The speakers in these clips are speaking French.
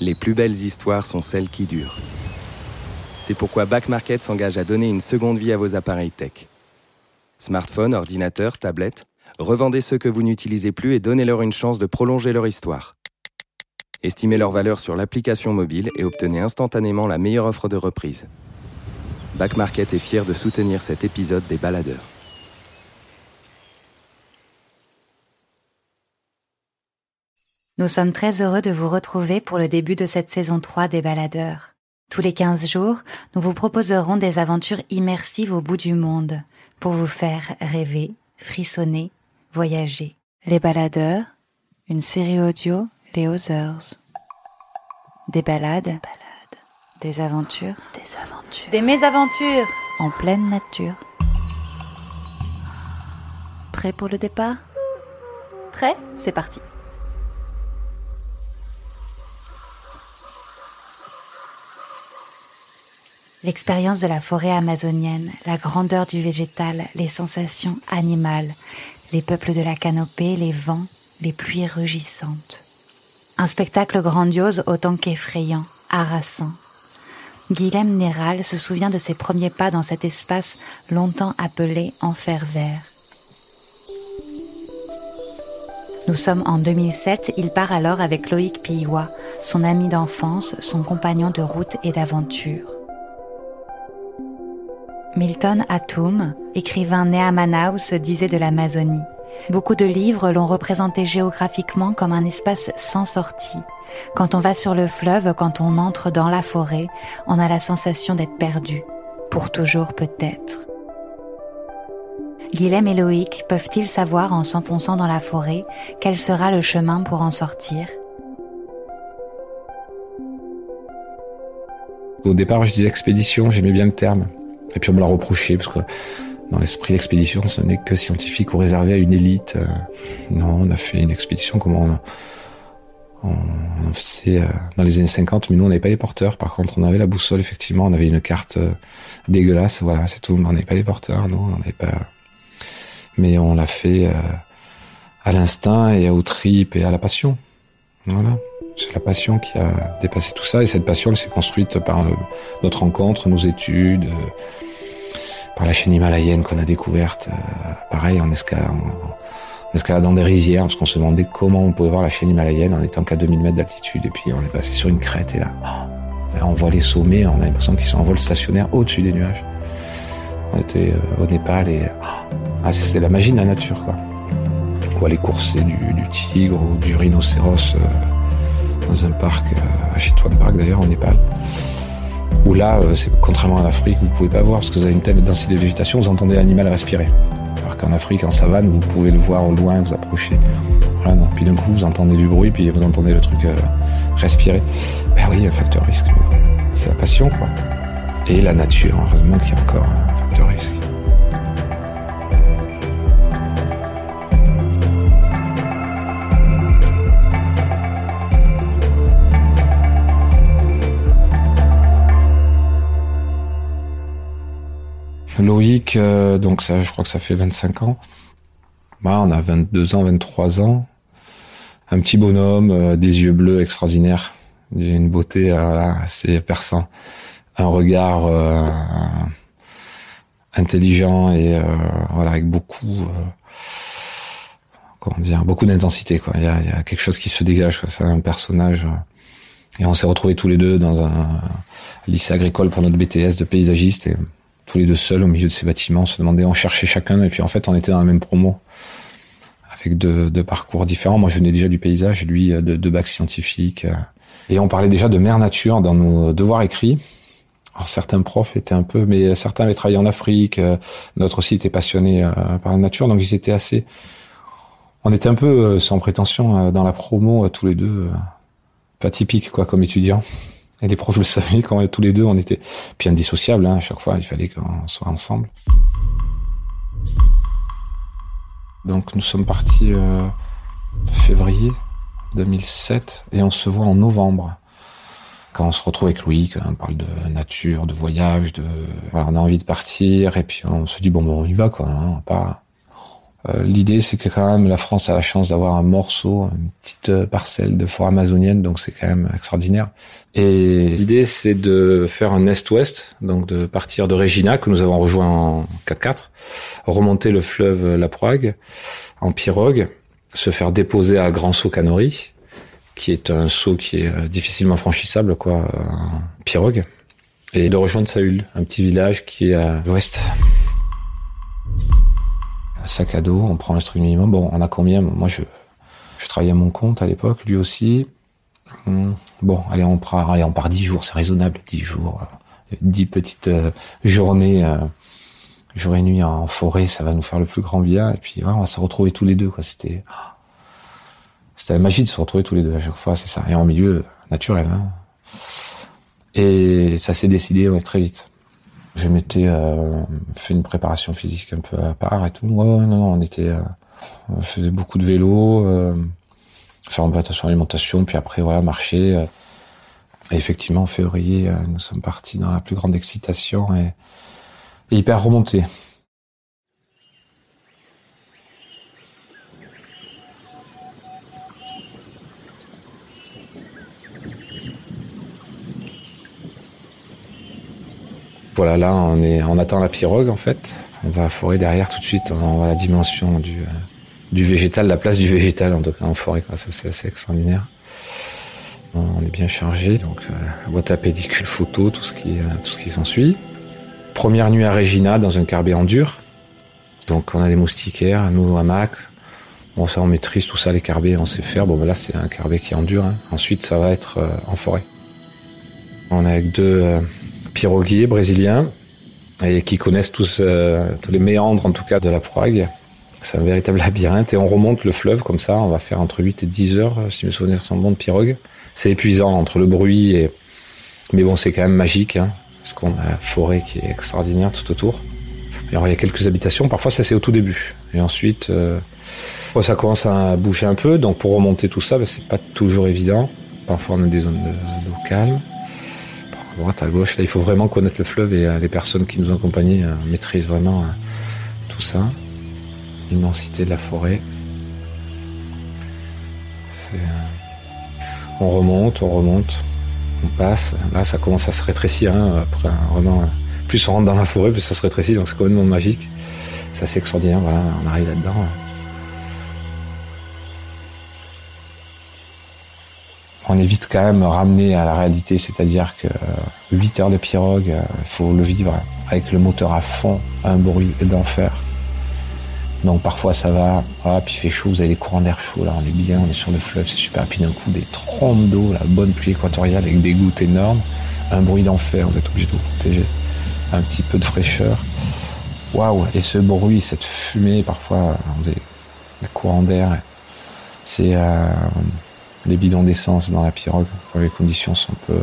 Les plus belles histoires sont celles qui durent. C'est pourquoi Back Market s'engage à donner une seconde vie à vos appareils tech. Smartphones, ordinateurs, tablettes, revendez ceux que vous n'utilisez plus et donnez-leur une chance de prolonger leur histoire. Estimez leur valeur sur l'application mobile et obtenez instantanément la meilleure offre de reprise. Back Market est fier de soutenir cet épisode des baladeurs. Nous sommes très heureux de vous retrouver pour le début de cette saison 3 des baladeurs. Tous les 15 jours, nous vous proposerons des aventures immersives au bout du monde pour vous faire rêver, frissonner, voyager. Les baladeurs, une série audio Les Others. Des balades, des aventures, des aventures, des mésaventures en pleine nature. Prêt pour le départ? Prêt? C'est parti. L'expérience de la forêt amazonienne, la grandeur du végétal, les sensations animales, les peuples de la canopée, les vents, les pluies rugissantes. Un spectacle grandiose autant qu'effrayant, harassant. Guilhem Néral se souvient de ses premiers pas dans cet espace longtemps appelé enfer vert. Nous sommes en 2007, il part alors avec Loïc Piwa, son ami d'enfance, son compagnon de route et d'aventure. Milton Atum, écrivain né à Manaus, disait de l'Amazonie. Beaucoup de livres l'ont représenté géographiquement comme un espace sans sortie. Quand on va sur le fleuve, quand on entre dans la forêt, on a la sensation d'être perdu. Pour toujours peut-être. Guilhem et Loïc peuvent-ils savoir en s'enfonçant dans la forêt quel sera le chemin pour en sortir? Au départ, je disais expédition, j'aimais bien le terme. Et puis on me l'a reproché parce que dans l'esprit d'expédition, ce n'est que scientifique ou réservé à une élite. Euh, non, on a fait une expédition comme on, on, faisait euh, dans les années 50, mais nous on n'avait pas les porteurs. Par contre, on avait la boussole, effectivement, on avait une carte euh, dégueulasse, voilà, c'est tout. Mais on n'avait pas les porteurs, non, on n'avait pas. Mais on l'a fait à l'instinct et au trip et à la passion. Voilà. C'est la passion qui a dépassé tout ça et cette passion elle s'est construite par notre rencontre, nos études, par la chaîne himalayenne qu'on a découverte, euh, pareil en, escaladant des rizières, parce qu'on se demandait comment on pouvait voir la chaîne himalayenne en étant qu'à 2000 mètres d'altitude. Et puis on est passé sur une crête et là, on voit les sommets, on a l'impression qu'ils sont en vol stationnaire au-dessus des nuages. On était euh, au Népal et ah, c'est la magie de la nature, quoi. On voit les coursées du, tigre ou du rhinocéros euh, dans un parc, à Chitwan Park d'ailleurs, au Népal. Où là, euh, c'est contrairement à l'Afrique, vous pouvez pas voir parce que vous avez une telle densité de végétation, vous entendez l'animal respirer. Alors qu'en Afrique, en savane, vous pouvez le voir au loin, vous approchez. Voilà. Puis d'un coup, vous entendez du bruit, puis vous entendez le truc euh, respirer. Ben oui, un facteur risque. C'est la passion, quoi. Et la nature, heureusement qu'il y a encore un facteur risque. Loïc, euh, donc ça, je crois que ça fait 25 ans. Bah, on a 22 ans, 23 ans. Un petit bonhomme, euh, des yeux bleus extraordinaires, une beauté euh, assez perçant, un regard intelligent et voilà avec beaucoup, comment dire, beaucoup d'intensité. Quoi. Il y a, quelque chose qui se dégage. C'est un personnage. et on s'est retrouvés tous les deux dans un lycée agricole pour notre BTS de paysagiste tous les deux seuls au milieu de ces bâtiments, se demandait, on cherchait chacun, et puis en fait, on était dans la même promo, avec deux, parcours différents. Moi, je venais déjà du paysage, lui, de, de bac scientifique. Et on parlait déjà de mer nature dans nos devoirs écrits. Alors, certains profs étaient un peu, mais certains avaient travaillé en Afrique, d'autres aussi étaient passionnés euh, par la nature, donc ils étaient assez... On était un peu, euh, sans prétention, euh, dans la promo, tous les deux, pas typique, quoi, comme étudiants. Et les profs le savaient quand tous les deux on était puis indissociables. Hein, à chaque fois, il fallait qu'on soit ensemble. Donc nous sommes partis euh, février 2007 et on se voit en novembre. Quand on se retrouve avec Louis, on parle de nature, de voyage, de on a envie de partir et puis on se dit bon, bon on y va quoi, hein, pas. Euh, l'idée, c'est que quand même la France a la chance d'avoir un morceau, une petite euh, parcelle de forêt amazonienne, donc c'est quand même extraordinaire. Et l'idée, c'est de faire un est-ouest, donc de partir de Regina, que nous avons rejoint en 4x4, remonter le fleuve La Proague en pirogue, se faire déposer à Grand Saut Canori, qui est un saut qui est euh, difficilement franchissable, quoi, en pirogue, et de rejoindre Saül, un petit village qui est à l'ouest sac à dos, on prend un strict minimum. Bon, on a combien? Moi, je, je travaillais à mon compte à l'époque, lui aussi. Hum, bon, allez, on part, allez, on part dix jours, c'est raisonnable, dix jours, euh, dix petites euh, journées, euh, jour et nuit en forêt, ça va nous faire le plus grand bien. Et puis, voilà, on va se retrouver tous les deux, quoi. C'était, c'était la magie de se retrouver tous les deux à chaque fois, c'est ça. Et en milieu naturel. Hein. Et ça s'est décidé très vite. Je m'étais euh, fait une préparation physique un peu à part et tout. Ouais, non, on était, euh, on faisait beaucoup de vélo, euh, faire un peu attention à l'alimentation, puis après voilà marcher. Euh. Et effectivement, en février, nous sommes partis dans la plus grande excitation et, et hyper remonté. Voilà, là, on est, on attend la pirogue en fait. On va à forêt derrière tout de suite. On voit la dimension du, euh, du végétal, la place du végétal en tout cas en forêt. Quoi. Ça, c'est assez extraordinaire. On est bien chargé, donc euh, boîte à pédicule, photo, tout ce qui, euh, tout ce qui s'ensuit. Première nuit à Regina dans un carbet en dur. Donc on a des moustiquaires, nous hamac. Bon ça on maîtrise tout ça, les carbets on sait faire. Bon ben là c'est un carbet qui est en dur. Hein. Ensuite ça va être euh, en forêt. On est avec deux euh, piroguiers brésiliens et qui connaissent tous, euh, tous les méandres en tout cas de la Prague. C'est un véritable labyrinthe et on remonte le fleuve comme ça. On va faire entre 8 et 10 heures, si mes souvenirs sont bons, de pirogue. C'est épuisant entre le bruit et... Mais bon, c'est quand même magique, hein, parce qu'on a la forêt qui est extraordinaire tout autour. Alors, il y a quelques habitations, parfois ça c'est au tout début. Et ensuite, euh, ça commence à bouger un peu, donc pour remonter tout ça, ben, c'est pas toujours évident. Parfois on a des zones d'eau calme droite, à gauche. Là, il faut vraiment connaître le fleuve et euh, les personnes qui nous ont euh, maîtrisent vraiment euh, tout ça. L'immensité de la forêt. On remonte, on remonte, on passe. Là, ça commence à se rétrécir. Hein, après, vraiment, plus on rentre dans la forêt, plus ça se rétrécit. Donc c'est complètement magique. C'est assez extraordinaire. On arrive là-dedans. On est vite quand même ramené à la réalité, c'est-à-dire que 8 heures de pirogue, il faut le vivre avec le moteur à fond, un bruit d'enfer. Donc parfois ça va, ah, puis il fait chaud, vous avez des courants d'air chaud, là on est bien, on est sur le fleuve, c'est super, puis d'un coup des trompes d'eau, la bonne pluie équatoriale avec des gouttes énormes, un bruit d'enfer, vous êtes obligé de vous protéger, un petit peu de fraîcheur. Waouh, et ce bruit, cette fumée, parfois, des courants d'air, c'est... Euh, les bidons d'essence dans la pirogue les conditions sont peu.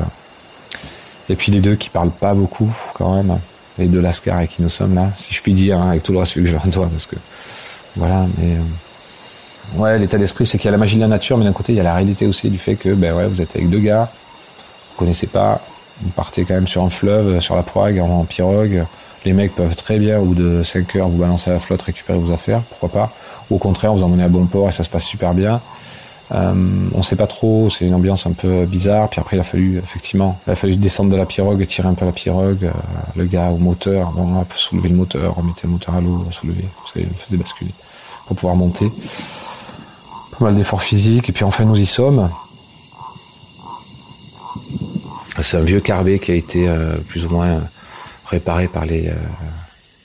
Et puis les deux qui parlent pas beaucoup quand même, les deux Lascar avec qui nous sommes là, si je puis dire, hein, avec tout le reste que je toi, parce que voilà. Mais euh, ouais, l'état d'esprit, c'est qu'il y a la magie de la nature, mais d'un côté il y a la réalité aussi du fait que ben ouais, vous êtes avec deux gars, vous connaissez pas, vous partez quand même sur un fleuve, sur la Prague en, pirogue. Les mecs peuvent très bien, au bout de 5 heures, vous balancer à la flotte, récupérer vos affaires, pourquoi pas. Ou au contraire, vous emmenez à bon port et ça se passe super bien. Euh, on sait pas trop, c'est une ambiance un peu bizarre. Puis après, il a fallu effectivement, il a fallu descendre de la pirogue, tirer un peu la pirogue. Euh, le gars au moteur, bon, on soulever le moteur, remettre le moteur à l'eau, soulever, parce qu'il faisait basculer pour pouvoir monter. Pas mal d'efforts physiques. Et puis enfin, nous y sommes. C'est un vieux carbet qui a été euh, plus ou moins réparé par les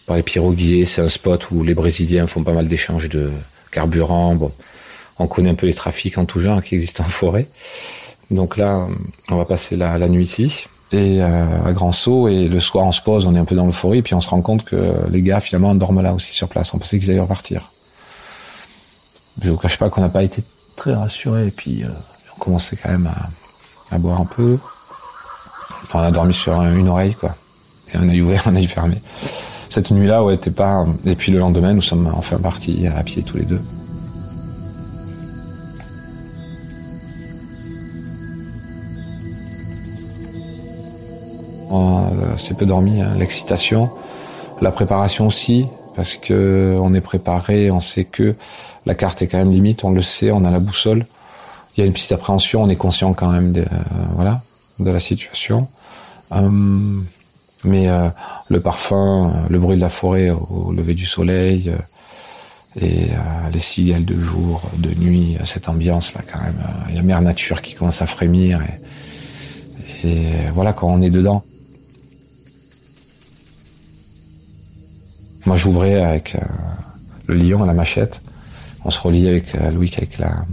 par les piroguiers. C'est un spot où les Brésiliens font pas mal d'échanges de carburant. On connaît un peu les trafics en tout genre qui existent en forêt. Donc là, on va passer la, nuit ici et euh, à Grand Saut et le soir on se pose, on est un peu dans l'euphorie puis on se rend compte que les gars finalement dorment là aussi sur place. On pensait qu'ils allaient repartir. Je vous cache pas qu'on n'a pas été très rassurés et puis euh, on commençait quand même à, boire un peu. On a dormi sur une oreille quoi et un œil ouvert, un œil fermé. Cette nuit-là, ouais, t'es pas. Et puis le lendemain, nous sommes enfin partis à pied tous les deux. On s'est peu dormi, hein. l'excitation, la préparation aussi, parce que on est préparé, on sait que la carte est quand même limite, on le sait, on a la boussole. Il y a une petite appréhension, on est conscient quand même de, voilà, de la situation. Euh, mais euh, le parfum, le bruit de la forêt au, lever du soleil et les cigales de jour, de nuit, cette ambiance là quand même. Il y a mère nature qui commence à frémir et, et voilà quand on est dedans. Moi, j'ouvrais avec euh, le lion à la machette. On se relie avec euh, Louis avec la,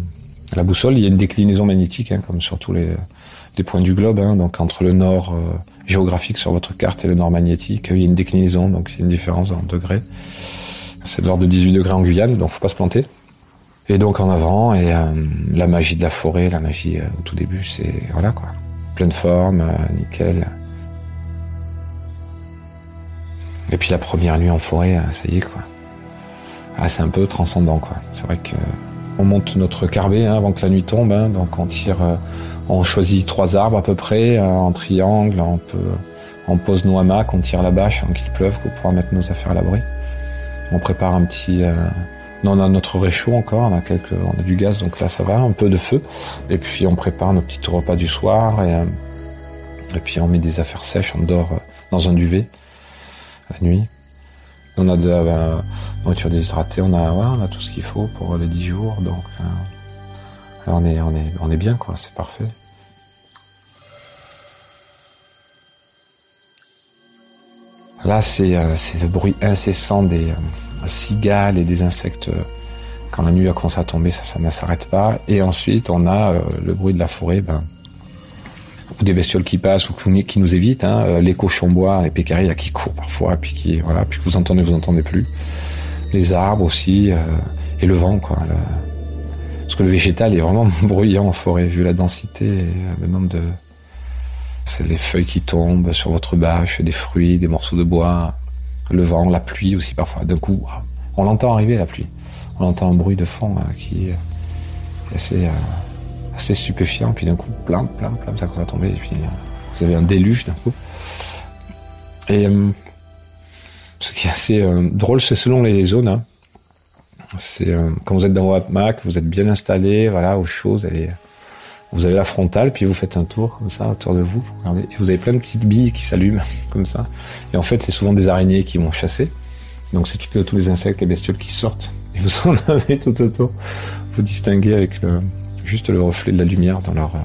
la boussole. Il y a une déclinaison magnétique, hein, comme sur tous les, points du globe. Hein, donc entre le nord euh, géographique sur votre carte et le nord magnétique, il y a une déclinaison, donc il y a une différence en degrés. C'est de l'ordre de 18 degrés en Guyane, donc faut pas se planter. Et donc en avant, et la magie de la forêt, la magie au tout début, c'est voilà quoi, pleine forme, nickel. Et puis la première nuit en forêt, euh, ça y est quoi. Ah, c'est un peu transcendant quoi. C'est vrai que euh, on monte notre carbet hein, avant que la nuit tombe, hein. donc on tire, euh, on choisit trois arbres à peu près en triangle, on peut, on pose nos hamacs, on tire la bâche qu'il pleuve pour pouvoir mettre nos affaires à l'abri. On prépare un petit, non, on a notre réchaud encore, on a quelques, on a du gaz donc là ça va, un peu de feu. Et puis on prépare nos petits repas du soir et, et puis on met des affaires sèches, on dort dans un duvet la nuit. On a de la euh, nourriture déshydratée, on a, on a tout ce qu'il faut pour les 10 jours, donc euh, on, est, on, est, on est bien, quoi, c'est parfait. Là, c'est euh, le bruit incessant des cigales et des insectes. Quand la nuit a commencé à tomber, ça, ça ne s'arrête pas. Et ensuite, on a le bruit de la forêt, ben, des bestioles qui passent ou qui nous évitent, hein, euh, les cochons bois, les pécaris qui courent parfois, puis qui voilà, puis que vous entendez, vous entendez plus. Les arbres aussi euh, et le vent quoi. Parce que le végétal est vraiment bruyant en forêt vu la densité et le nombre de c'est les feuilles qui tombent sur votre bâche, des fruits, des morceaux de bois, le vent, la pluie aussi parfois. D'un coup, on l'entend arriver la pluie. On entend un bruit de fond euh, qui est assez assez stupéfiant. Puis d'un coup, plein, plein, plein, ça commence à tomber. Et puis euh, vous avez un déluge d'un coup. Et euh, ce qui est assez euh, drôle, c'est selon les zones. Hein. C'est quand vous êtes dans votre Mac, vous êtes bien installé, voilà, aux choses. Vous avez la frontale, puis vous faites un tour comme ça autour de vous. et vous avez plein de petites billes qui s'allument comme ça. Et en fait, c'est souvent des araignées qui vont chasser. Donc c'est tous les insectes, les bestioles qui sortent. Et vous en avez tout autour. Vous distinguez avec le, juste le reflet de la lumière dans leur, euh,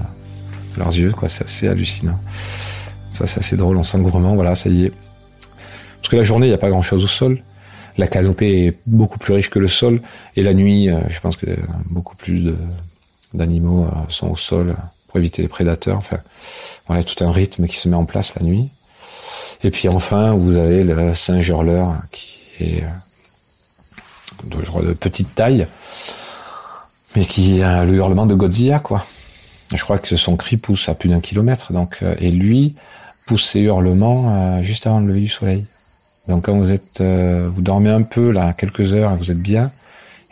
leurs yeux, quoi. C'est assez hallucinant. Ça, c'est assez drôle. On sent voilà, ça y est. Parce que la journée, il n'y a pas grand chose au sol. La canopée est beaucoup plus riche que le sol. Et la nuit, euh, je pense que beaucoup plus d'animaux euh, sont au sol pour éviter les prédateurs. Enfin, voilà, tout un rythme qui se met en place la nuit. Et puis enfin, vous avez le singe hurleur qui est de, de petite taille, mais qui a le hurlement de Godzilla, quoi. Je crois que son cri pousse à plus d'un kilomètre, donc euh, et lui pousse ses hurlements euh, juste avant le lever du soleil. Donc quand vous êtes, euh, vous dormez un peu là, quelques heures, et vous êtes bien,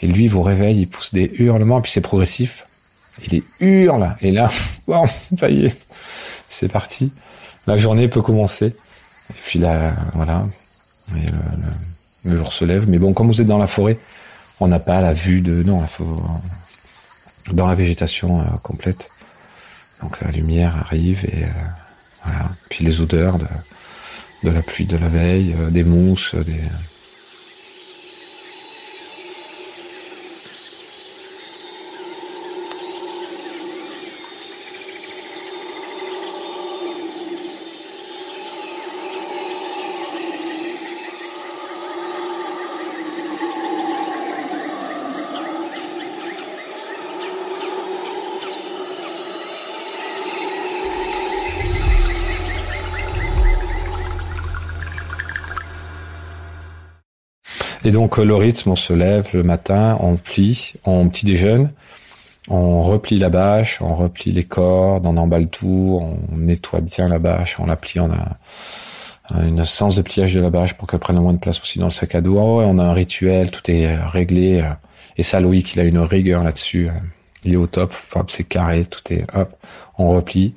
et lui vous réveille, il pousse des hurlements, puis c'est progressif. Il hurle, et là, bon, ça y est, c'est parti. La journée peut commencer. Et puis là, voilà, le, le, le, jour se lève. Mais bon, comme vous êtes dans la forêt, on n'a pas la vue de, non, il faut dans la végétation euh, complète. Donc la lumière arrive et euh, voilà. Puis les odeurs de, de la pluie de la veille, euh, des mousses, des Et donc euh, le rythme, on se lève le matin, on plie, on petit déjeune, on replie la bâche, on replie les cordes, on emballe tout, on nettoie bien la bâche, on la plie, on a une sens de pliage de la bâche pour qu'elle prenne le moins de place aussi dans le sac à dos. on a un rituel, tout est euh, réglé. Euh, et ça, Loïc, il a une rigueur là-dessus. Il est au top, c'est carré, tout est hop, on replie.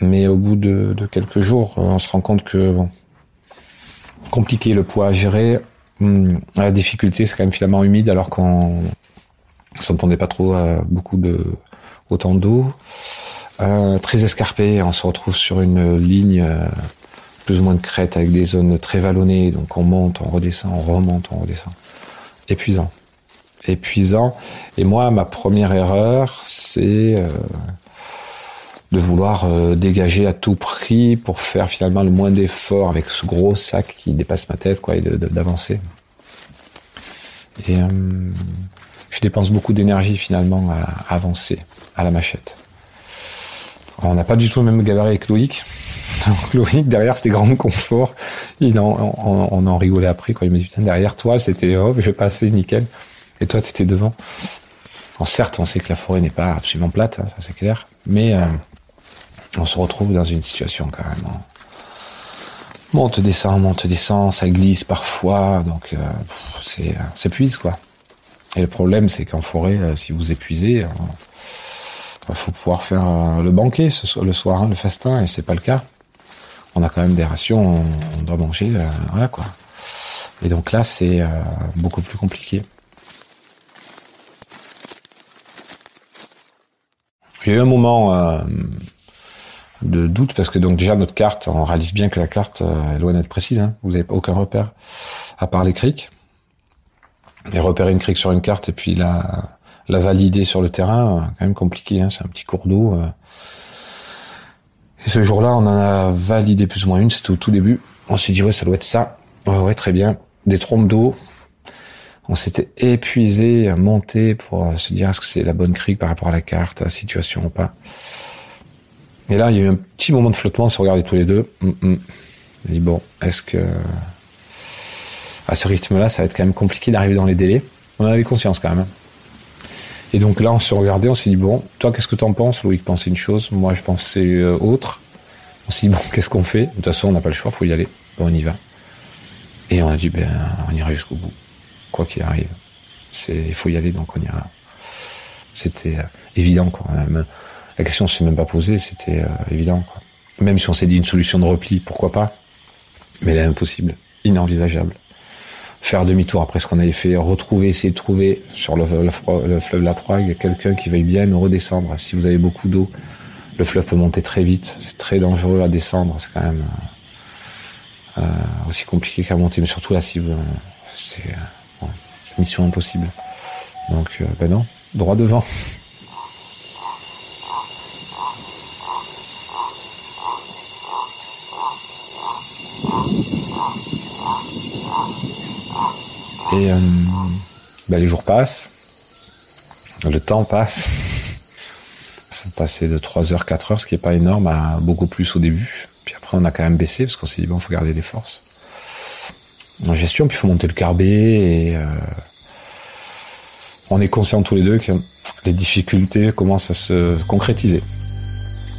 Mais au bout de, de quelques jours, on se rend compte que bon, compliqué le poids à gérer la difficulté, c'est quand même finalement humide alors qu'on s'entendait pas trop à beaucoup de autant d'eau. Très escarpé, on se retrouve sur une ligne euh, plus ou moins de crête avec des zones très vallonnées, donc on monte, on redescend, on remonte, on redescend. Épuisant. Épuisant. Et moi, ma première erreur, c'est euh, de vouloir euh, dégager à tout prix pour faire finalement le moins d'efforts avec ce gros sac qui dépasse ma tête, quoi, et d'avancer. Et euh, je dépense beaucoup d'énergie finalement à, avancer à la machette. on n'a pas du tout le même gabarit avec Loïc. Loïc derrière c'était grand confort. Il en, on, en rigolait après quand il me dit putain derrière toi c'était oh je vais passer nickel. Et toi t'étais devant. Alors certes on sait que la forêt n'est pas absolument plate, hein, ça c'est clair, mais euh, on se retrouve dans une situation quand même. Hein. Monte, descend, monte, descend, ça glisse parfois, donc euh, c'est s'épuise quoi. Et le problème c'est qu'en forêt, euh, si vous épuisez, il euh, faut pouvoir faire le banquet ce, le soir, hein, le festin, et c'est pas le cas. On a quand même des rations, on, doit manger, voilà quoi. Et donc là c'est beaucoup plus compliqué. Il y a eu un moment de doute parce que donc déjà notre carte, on réalise bien que la carte euh, est loin d'être précise. Hein. Vous n'avez aucun repère à part les criques. Et repérer une crique sur une carte et puis la, la valider sur le terrain, euh, quand même compliqué. Hein. C'est un petit cours d'eau. Euh. Et ce jour-là, on en a validé plus ou moins une. C'était au tout début. On s'est dit ouais, ça doit être ça. Ouais, ouais, très bien. Des trompes d'eau. On s'était épuisé à monter pour se dire est-ce que c'est la bonne crique par rapport à la carte, à la situation ou pas. Et là, il y a eu un petit moment de flottement, on s'est regardé tous les deux. Mm, mm. dit, bon, est-ce que à ce rythme-là, ça va être quand même compliqué d'arriver dans les délais? On en avait conscience quand même. Et donc là, on s'est regardé, on s'est dit, bon, toi, qu'est-ce que tu en penses Loïc pensait une chose, moi, je pensais euh, autre. On s'est dit, bon, qu'est-ce qu'on fait? De toute façon, on n'a pas le choix, faut y aller. Bon, on y va. Et on a dit, ben, on ira jusqu'au bout. Quoi qu'il arrive. Il faut y aller, donc on ira. C'était euh, évident, quand même. La question s'est même pas posée, c'était euh, évident. Même si on s'est dit une solution de repli, pourquoi pas Mais elle est impossible, inenvisageable. Faire demi-tour après ce qu'on avait fait, retrouver, essayer de trouver sur le, fleuve La Proie quelqu'un qui veuille bien redescendre. Si vous avez beaucoup d'eau, le fleuve peut monter très vite, c'est très dangereux à descendre, c'est quand même euh, euh, aussi compliqué qu'à monter, mais surtout là, si vous, c'est une mission impossible. Donc, ben non, droit devant. Et euh, bah, les jours passent, le temps passe. Ça passait de 3 heures, 4 heures, ce qui est pas énorme, à beaucoup plus au début. Puis après, on a quand même baissé parce qu'on s'est dit bon, faut garder des forces. En gestion, puis il faut monter le carbet et euh, on est conscients tous les deux que les difficultés commencent à se concrétiser.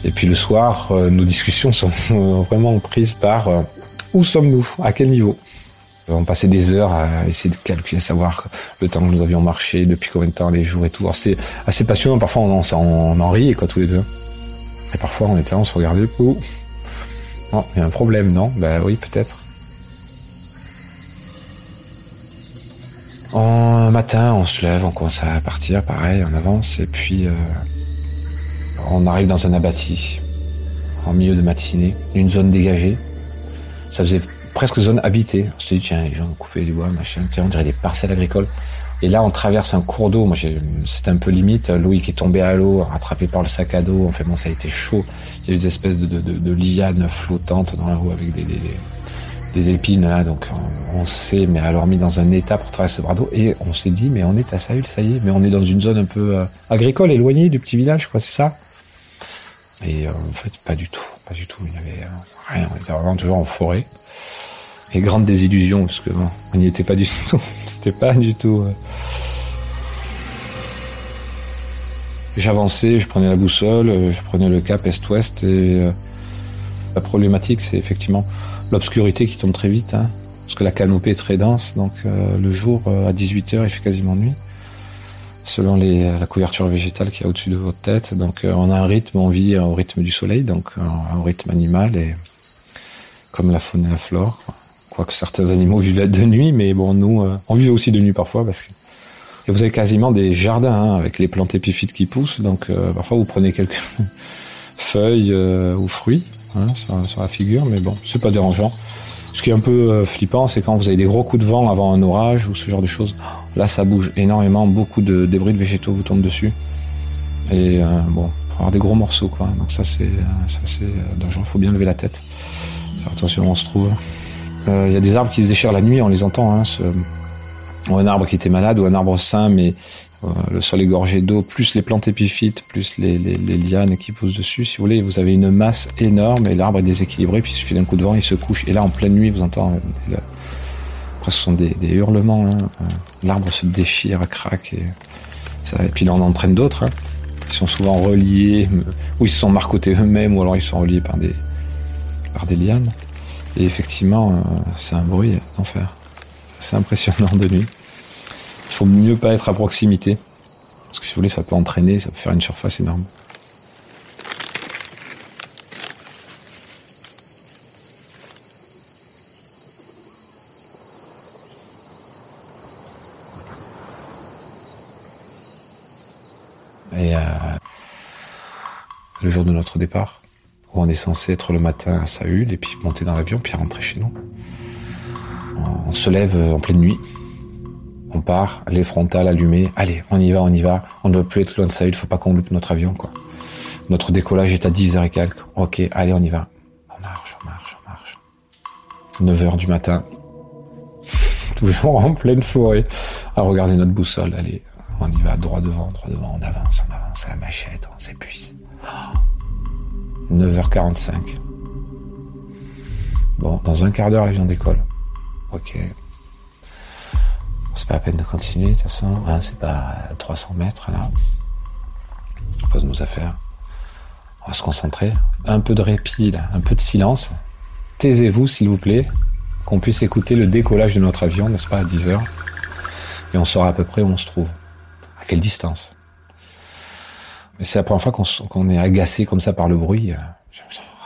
Et puis le soir, euh, nos discussions sont vraiment prises par où sommes-nous, à quel niveau? On passait des heures à essayer de calculer, à savoir le temps que nous avions marché, depuis combien de temps, les jours et tout. C'était assez passionnant. Parfois, on, en riait, quoi, tous les deux. Et parfois, on était là, on se regardait. Oh, il y a un problème, non? Ben oui, peut-être. Un matin, on se lève, on commence à partir, pareil, on avance, et puis euh, on arrive dans un abattis, en milieu de matinée, une zone dégagée. Ça faisait presque zone habitée. On se dit, tiens, les gens ont coupé du bois, machin, tiens, on dirait des parcelles agricoles. Et là, on traverse un cours d'eau. Moi, c'était un peu limite. Loïc est tombé à l'eau, rattrapé par le sac à dos. En fait, bon, ça a été chaud. Il y a des espèces de, de, de, lianes flottantes dans la roue avec des, des, des épines, là. Donc, on, sait, mais alors mis dans un état pour traverser ce bras d'eau. Et on s'est dit, mais on est à Saül, ça y est. Mais on est dans une zone un peu euh, agricole, éloignée du petit village, quoi, c'est ça? Et euh, en fait, pas du tout. Pas du tout. Il y avait euh, rien. On était vraiment toujours en forêt et grande désillusion parce que bon, on n'y était pas du tout. C'était pas du tout. Euh. J'avançais, je prenais la boussole, euh, je prenais le cap est-ouest et euh, la problématique c'est effectivement l'obscurité qui tombe très vite, hein, parce que la canopée est très dense, donc le jour à 18h il fait quasiment nuit, selon les, la couverture végétale qui est au-dessus de votre tête. Donc on a un rythme, on vit au rythme du soleil, donc un rythme animal et comme la faune et la flore. Quoique certains animaux vivent de nuit, mais bon, nous, euh, on vit aussi de nuit parfois parce que et vous avez quasiment des jardins hein, avec les plantes épiphytes qui poussent. Donc euh, parfois vous prenez quelques feuilles euh, ou fruits hein, sur, la figure, mais bon, c'est pas dérangeant. Ce qui est un peu flippant, c'est quand vous avez des gros coups de vent avant un orage ou ce genre de choses. Là, ça bouge énormément, beaucoup de débris de végétaux vous tombent dessus. Et bon, avoir des gros morceaux, quoi. Donc ça, c'est c'est dangereux. Faut bien lever la tête. Attention, on se trouve. Il y a des arbres qui se déchirent la nuit, on les entend. Hein, un arbre qui était malade ou un arbre sain, mais euh, le sol est gorgé d'eau, plus les plantes épiphytes, plus les, lianes qui poussent dessus. Si vous voulez, vous avez une masse énorme et l'arbre est déséquilibré, puis il suffit d'un coup de vent, il se couche. Et là, en pleine nuit, vous entendez. Après, ce sont des, hurlements. Hein. L'arbre se déchire, craque. Et, ça, et puis là, on entraîne d'autres. Hein. Ils sont souvent reliés, ou ils se sont marcotés eux-mêmes, ou alors ils sont reliés par des, par des lianes. Et effectivement, euh, c'est un bruit d'enfer. C'est impressionnant de nuit. Il faut mieux pas être à proximité. Parce que si vous voulez, ça peut entraîner, ça peut faire une surface énorme. Et euh, le jour de notre départ, où on est censé être le matin à Saül et puis monter dans l'avion puis rentrer chez nous. On se lève en pleine nuit. On part, les frontales allumées. Allez, on y va, on y va. On ne doit plus être loin de ça. Il faut pas qu'on loupe notre avion, quoi. Notre décollage est à 10h et quelques. Ok, allez, on y va. On marche, on marche, on marche. 9h du matin. Toujours en pleine forêt. À regarder notre boussole. Allez, on y va, droit devant, droit devant. On avance, on avance à la machette. On s'épuise. 9h45. Bon, dans un quart d'heure, l'avion décolle. Ok. C'est pas la peine de continuer, de toute façon. Hein, c'est pas 300 mètres, là. On pose nos affaires. On va se concentrer. Un peu de répit, là. Un peu de silence. Taisez-vous, s'il vous plaît. Qu'on puisse écouter le décollage de notre avion, n'est-ce pas, à 10 heures. Et on saura à peu près où on se trouve. À quelle distance. C'est la première fois qu'on est agacé comme ça par le bruit.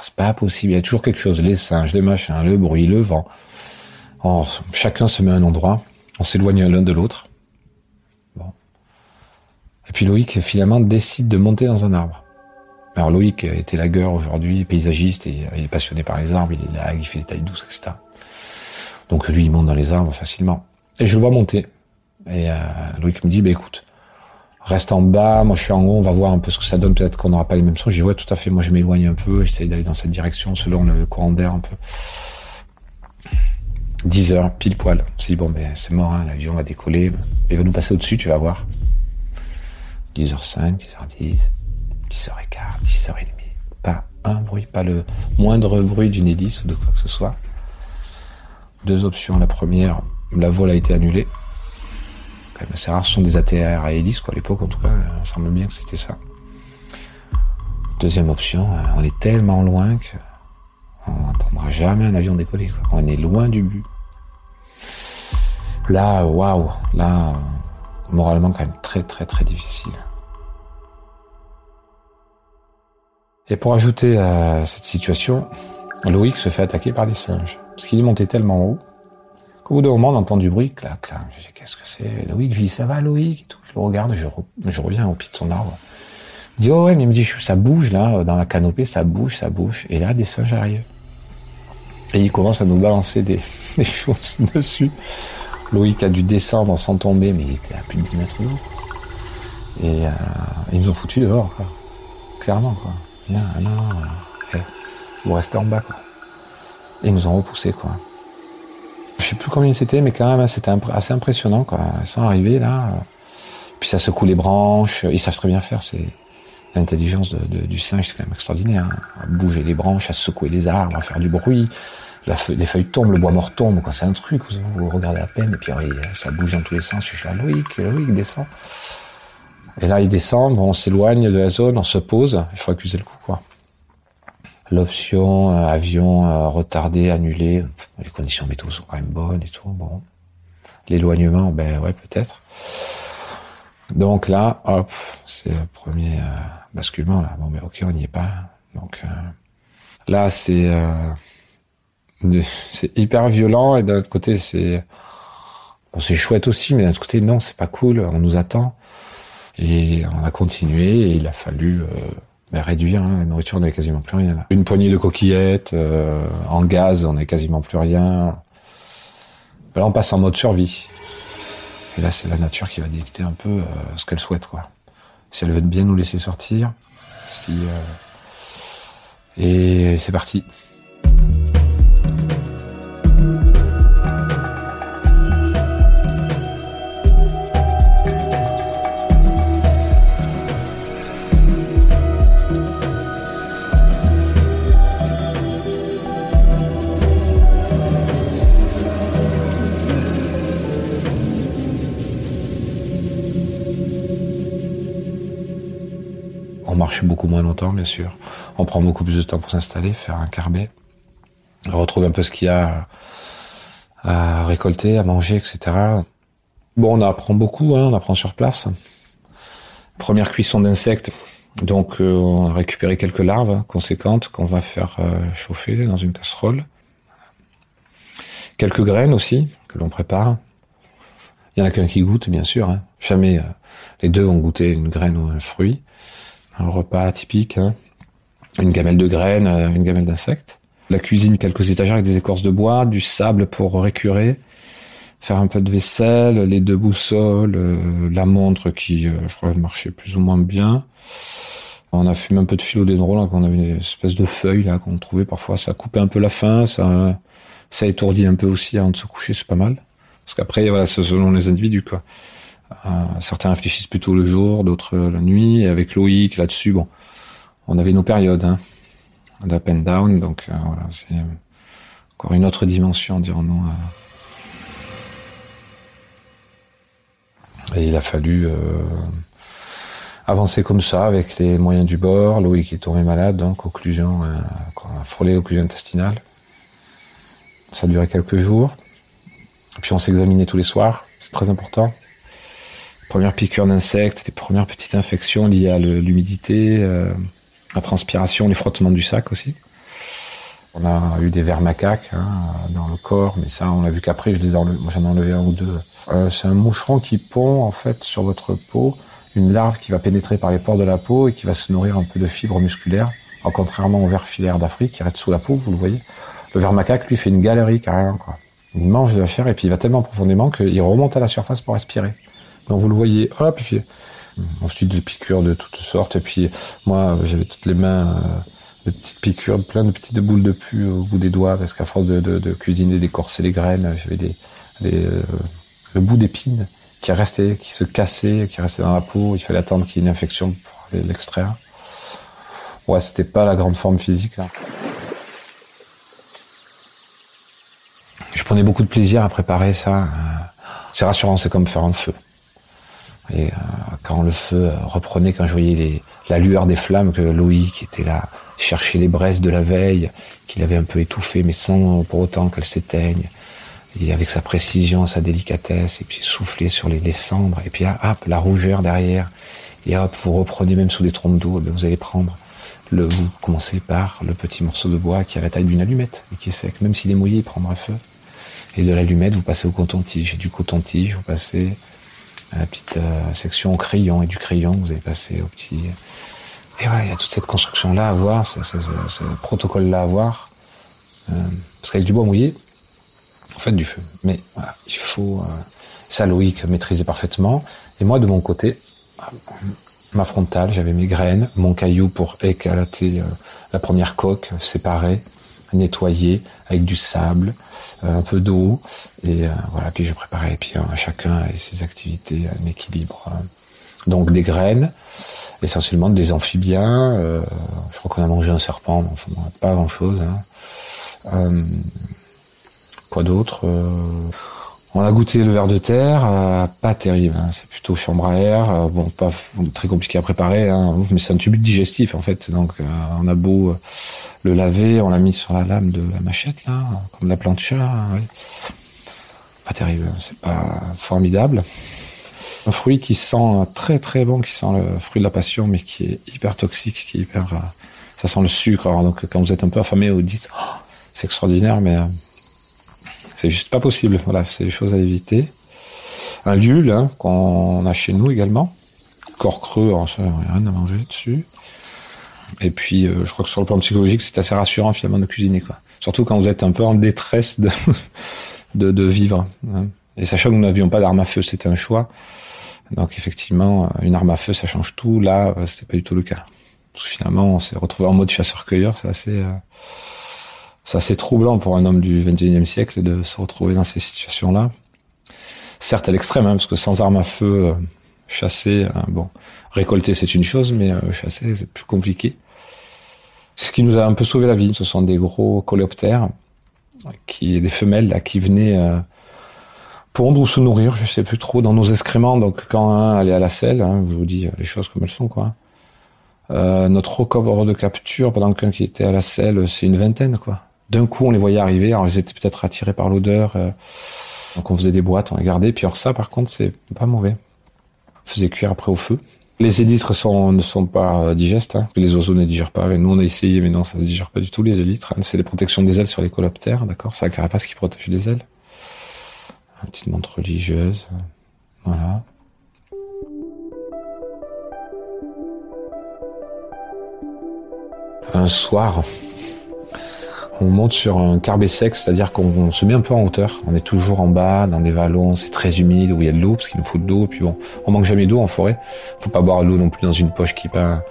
C'est pas possible. Il y a toujours quelque chose. Les singes, les machins, le bruit, le vent. Chacun se met à un endroit, on s'éloigne l'un de l'autre. Bon. Et puis Loïc, finalement, décide de monter dans un arbre. Alors Loïc était lagueur aujourd'hui, paysagiste, et il est passionné par les arbres, il il fait des tailles douces, etc. Donc lui, il monte dans les arbres facilement. Et je le vois monter. Et euh, Loïc me dit, bah écoute, reste en bas, moi je suis en haut, on va voir un peu ce que ça donne, peut-être qu'on n'aura pas les mêmes sons. Je dis, ouais, tout à fait, moi je m'éloigne un peu, j'essaie d'aller dans cette direction selon le courant d'air un peu. 10 heures, pile poil. On s'est dit, bon, ben, c'est mort, hein, l'avion va décoller. Il va nous passer au-dessus, tu vas voir. 10h05, 10h10, 10h15, 10h30. Pas un bruit, pas le moindre bruit d'une hélice ou de quoi que ce soit. Deux options. La première, la vol a été annulée. C'est rare, ce sont des ATR à hélice, quoi, à l'époque, en tout cas. Il semble bien que c'était ça. Deuxième option, euh, on est tellement loin que on n'entendra jamais un avion décoller. On est loin du but. Là, waouh, là, moralement quand même très très très difficile. Et pour ajouter à cette situation, Loïc se fait attaquer par des singes. Parce qu'il est monté tellement haut qu'au bout d'un moment, on entend du bruit, clac, clac. Je dis, qu'est-ce que c'est Loïc, je dis, ça va Loïc? Tout. Je le regarde, je, je reviens au pied de son arbre. Il dit, oh ouais, mais il me dit, ça bouge là, dans la canopée, ça bouge, ça bouge. Et là, des singes arrivent. Et il commence à nous balancer des, des choses dessus. Loïc a dû descendre sans tomber, mais il était à plus de 10 mètres d'eau. Et euh, ils nous ont foutu dehors, quoi. Clairement, quoi. Non, eh, vous restez en bas, quoi. Et ils nous ont repoussé, quoi. Je sais plus combien c'était, mais quand même, c'était assez impressionnant, quoi. Ils sont arrivés, là. Puis ça secoue les branches. Ils savent très bien faire, c'est l'intelligence du singe, c'est quand même extraordinaire. Hein. À bouger les branches, à secouer les arbres, à faire du bruit les feuilles tombent, le bois mort tombe, quoi. C'est un truc, vous, regardez à peine, et puis ça bouge dans tous les sens. Je suis là, Loïc, Loïc, descend. Et là, il descend, on s'éloigne de la zone, on se pose, il faut accuser le coup, quoi. L'option euh, avion euh, retardé, annulé, les conditions météo sont quand même bonnes et tout, bon. L'éloignement, ben ouais, peut-être. Donc là, hop, c'est le premier euh, basculement. Bon, mais ok, on n'y est pas. Donc là, c'est hyper violent et d'un autre côté c'est c'est chouette aussi, mais d'un autre côté non, c'est pas cool. On nous attend et on a continué et il a fallu ben, réduire hein, la nourriture. On n'avait quasiment plus rien. Une poignée de coquillettes euh, en gaz, on n'avait quasiment plus rien. Ben là, on passe en mode survie. Et là, c'est la nature qui va dicter un peu euh, ce qu'elle souhaite, quoi. Si elle veut bien nous laisser sortir, si et c'est parti. On marche beaucoup moins longtemps, bien sûr. On prend beaucoup plus de temps pour s'installer, faire un carbet, retrouver un peu ce qu'il y a à récolter, à manger, etc. Bon, on apprend beaucoup, hein, on apprend sur place. Première cuisson d'insectes. Donc, euh, on a récupéré quelques larves conséquentes qu'on va faire euh, chauffer dans une casserole. Quelques graines aussi que l'on prépare. Il y en a qu'un qui goûte, bien sûr. Hein. Jamais euh, les deux ont goûté une graine ou un fruit un repas typique, hein. une gamelle de graines, euh, une gamelle d'insectes. La cuisine, quelques étagères avec des écorces de bois, du sable pour récurer, faire un peu de vaisselle, les deux boussoles, euh, la montre qui, euh, je crois, marchait plus ou moins bien. On a fumé un peu de philodendron, là, qu'on avait une espèce de feuille là qu'on trouvait parfois. Ça coupait un peu la faim, ça, ça étourdit un peu aussi avant de se coucher, c'est pas mal. Parce qu'après, voilà, c'est selon les individus, quoi. Euh, certains réfléchissent plutôt le jour, d'autres la nuit. Et avec Loïc là-dessus, bon, on avait nos périodes hein, d'up and down, donc euh, voilà, c'est encore une autre dimension, dirons-nous. Euh. Et il a fallu avancer comme ça avec les moyens du bord. Loïc est tombé malade, donc occlusion, on a frôlé occlusion intestinale. Ça a duré quelques jours. Puis on s'examinait tous les soirs, c'est très important premières piqûres d'insectes, les premières petites infections liées à l'humidité, euh, la transpiration, les frottements du sac aussi. On a eu des vers macaques hein, dans le corps, mais ça, on l'a vu qu'après, je les moi j'en ai enlevé un ou deux. Euh, c'est un moucheron qui pond en fait sur votre peau une larve qui va pénétrer par les pores de la peau et qui va se nourrir un peu de fibres musculaires, en contrairement au ver filaire d'Afrique qui reste sous la peau, vous le voyez. Le ver macaque, lui, fait une galerie carrément. Il mange de la chair et puis il va tellement profondément qu'il remonte à la surface pour respirer. Donc vous le voyez, hop, et puis ensuite des piqûres de toutes sortes. Et puis moi, j'avais toutes les mains euh, de petites piqûres, plein de petites boules de pu au bout des doigts, parce qu'à force de, de, de, cuisiner, d'écorcer les graines, j'avais des, des euh, le bout d'épines qui restait, qui se cassait, qui restait dans la peau. Il fallait attendre qu'il y ait une infection pour l'extraire. Ouais, c'était pas la grande forme physique là. Je prenais beaucoup de plaisir à préparer ça. C'est rassurant, c'est comme faire un feu. Et euh, quand le feu reprenait, quand je voyais les, la lueur des flammes, que Loïc était là, chercher les braises de la veille, qu'il avait un peu étouffé, mais sans pour autant qu'elles s'éteignent, et avec sa précision, sa délicatesse, et puis souffler sur les, les cendres, et puis hop, la rougeur derrière, et hop, vous reprenez même sous des trompes d'eau, eh vous allez prendre le, vous commencez par le petit morceau de bois qui a la taille d'une allumette et qui est sec, même s'il est mouillé, il prendra feu. Et de l'allumette, vous passez au coton-tige. Et du coton-tige, vous passez la petite euh, section crayon et du crayon, vous avez passé au petit. Et voilà, il y a toute cette construction là à voir, ce, protocole là à voir, euh, parce qu'avec du bois mouillé, en fait du feu. Mais voilà, il faut euh, ça Loïc maîtriser parfaitement. Et moi de mon côté, ma frontale, j'avais mes graines, mon caillou pour éclater la première coque séparée, nettoyer avec du sable, euh, un peu d'eau et euh, voilà. Puis je préparais. Et puis euh, chacun a ses activités, un équilibre. Donc des graines, essentiellement des amphibiens. je crois qu'on a mangé un serpent, mais enfin pas grand chose. Hein. quoi d'autre on a goûté le ver de terre, euh, pas terrible. Hein. c'est plutôt chambre à air. Euh, bon, pas très compliqué à préparer, hein, mais c'est un tube digestif en fait. Donc, euh, on a beau le laver, on l'a mis sur la lame de la machette là, comme la plancha. Hein, pas terrible, c'est pas formidable. Un fruit qui sent très très bon, qui sent le fruit de la passion, mais qui est hyper toxique, qui est hyper. ça sent le sucre. Alors donc, quand vous êtes un peu affamé, vous dites. Oh, c'est extraordinaire, mais c'est juste pas possible. Voilà, c'est des choses à éviter. Un lieu hein, qu'on a chez nous également. Corps creux, alors ça, rien à manger dessus. Et puis, euh, je crois que sur le plan psychologique, c'est assez rassurant finalement de cuisiner, quoi. Surtout quand vous êtes un peu en détresse de, de, de vivre. Hein. Et sachant que nous n'avions pas d'arme à feu, c'était un choix. Donc effectivement, une arme à feu, ça change tout. Là, euh, c'était pas du tout le cas. Parce que finalement, on s'est retrouvé en mode chasseur-cueilleur. C'est assez, euh, c'est assez troublant pour un homme du 21e siècle de se retrouver dans ces situations-là. Certes à l'extrême, hein, parce que sans arme à feu, euh, chasser, bon, récolter c'est une chose, mais chasser c'est plus compliqué. Ce qui nous a un peu sauvé la vie, ce sont des gros coléoptères, qui des femelles là qui venaient pondre ou se nourrir, je sais plus trop, dans nos excréments. Donc quand un allait à la selle, hein, je vous dis les choses comme elles sont, quoi. Euh, notre record de capture pendant qu'un qui était à la selle, c'est une vingtaine, quoi. D'un coup, on les voyait arriver. Alors, ils étaient peut-être attirés par l'odeur. Euh, donc, on faisait des boîtes, on les gardait. Puis, alors ça, par contre, c'est pas mauvais. On faisait cuire après au feu. Les élytres ne sont pas euh, digestes. Hein. Les oiseaux ne digèrent pas. Et nous, on a essayé, mais non, ça ne digère pas du tout, les élytres. Hein. C'est les protections des ailes sur les coloptères, d'accord C'est la carapace qui protège les ailes. Une petite montre religieuse. Voilà. Un soir, on monte sur un carbet sec, c'est-à-dire qu'on se met un peu en hauteur. On est toujours en bas, dans des vallons, c'est très humide, où il y a de l'eau, parce qu'il nous faut de l'eau. Puis bon, on manque jamais d'eau en forêt. Faut pas boire l'eau non plus dans une poche qui peint.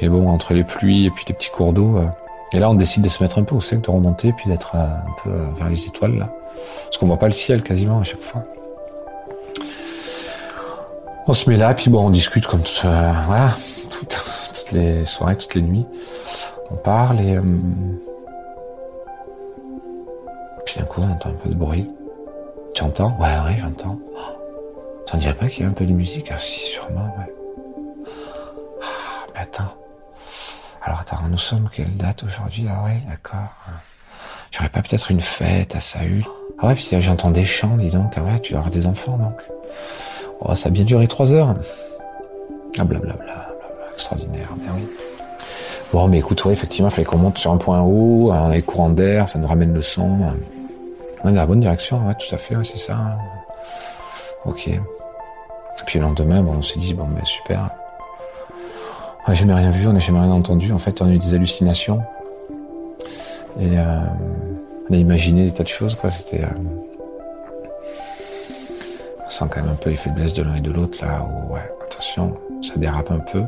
Mais bon, entre les pluies et puis les petits cours d'eau. Euh, et là, on décide de se mettre un peu au sec, de remonter, puis d'être euh, un peu euh, vers les étoiles, là. Parce qu'on voit pas le ciel quasiment à chaque fois. On se met là, puis bon, on discute comme euh, voilà, toutes, les soirées, toutes les nuits. On parle et... Euh, d'un coup, on entend un peu de bruit. Tu entends? Ouais, ouais, j'entends. T'en dirais pas qu'il y a un peu de musique Ah si, sûrement, ouais. Ah, mais attends. Alors attends, nous sommes quelle date aujourd'hui? Ah ouais, d'accord. J'aurais pas peut-être une fête à Saül? Ah ouais, puis j'entends des chants, dis donc. Ah ouais, tu auras des enfants donc. Oh, ça a bien duré trois heures. Ah blablabla, bla, extraordinaire, bien oui. Bon, mais écoute, ouais, effectivement, il fallait qu'on monte sur un point haut, un courant d'air, ça nous ramène le son. On est dans la bonne direction, ouais, tout à fait, ouais, c'est ça. Ok. Et puis le lendemain, on s'est dit, bon, mais super. On n'a jamais rien vu, on n'a jamais rien entendu. En fait, on a eu des hallucinations. Et euh, on a imaginé des tas de choses. C'était. Euh, on sent quand même un peu les faiblesses de l'un et de l'autre, là, ouais, attention, ça dérape un peu.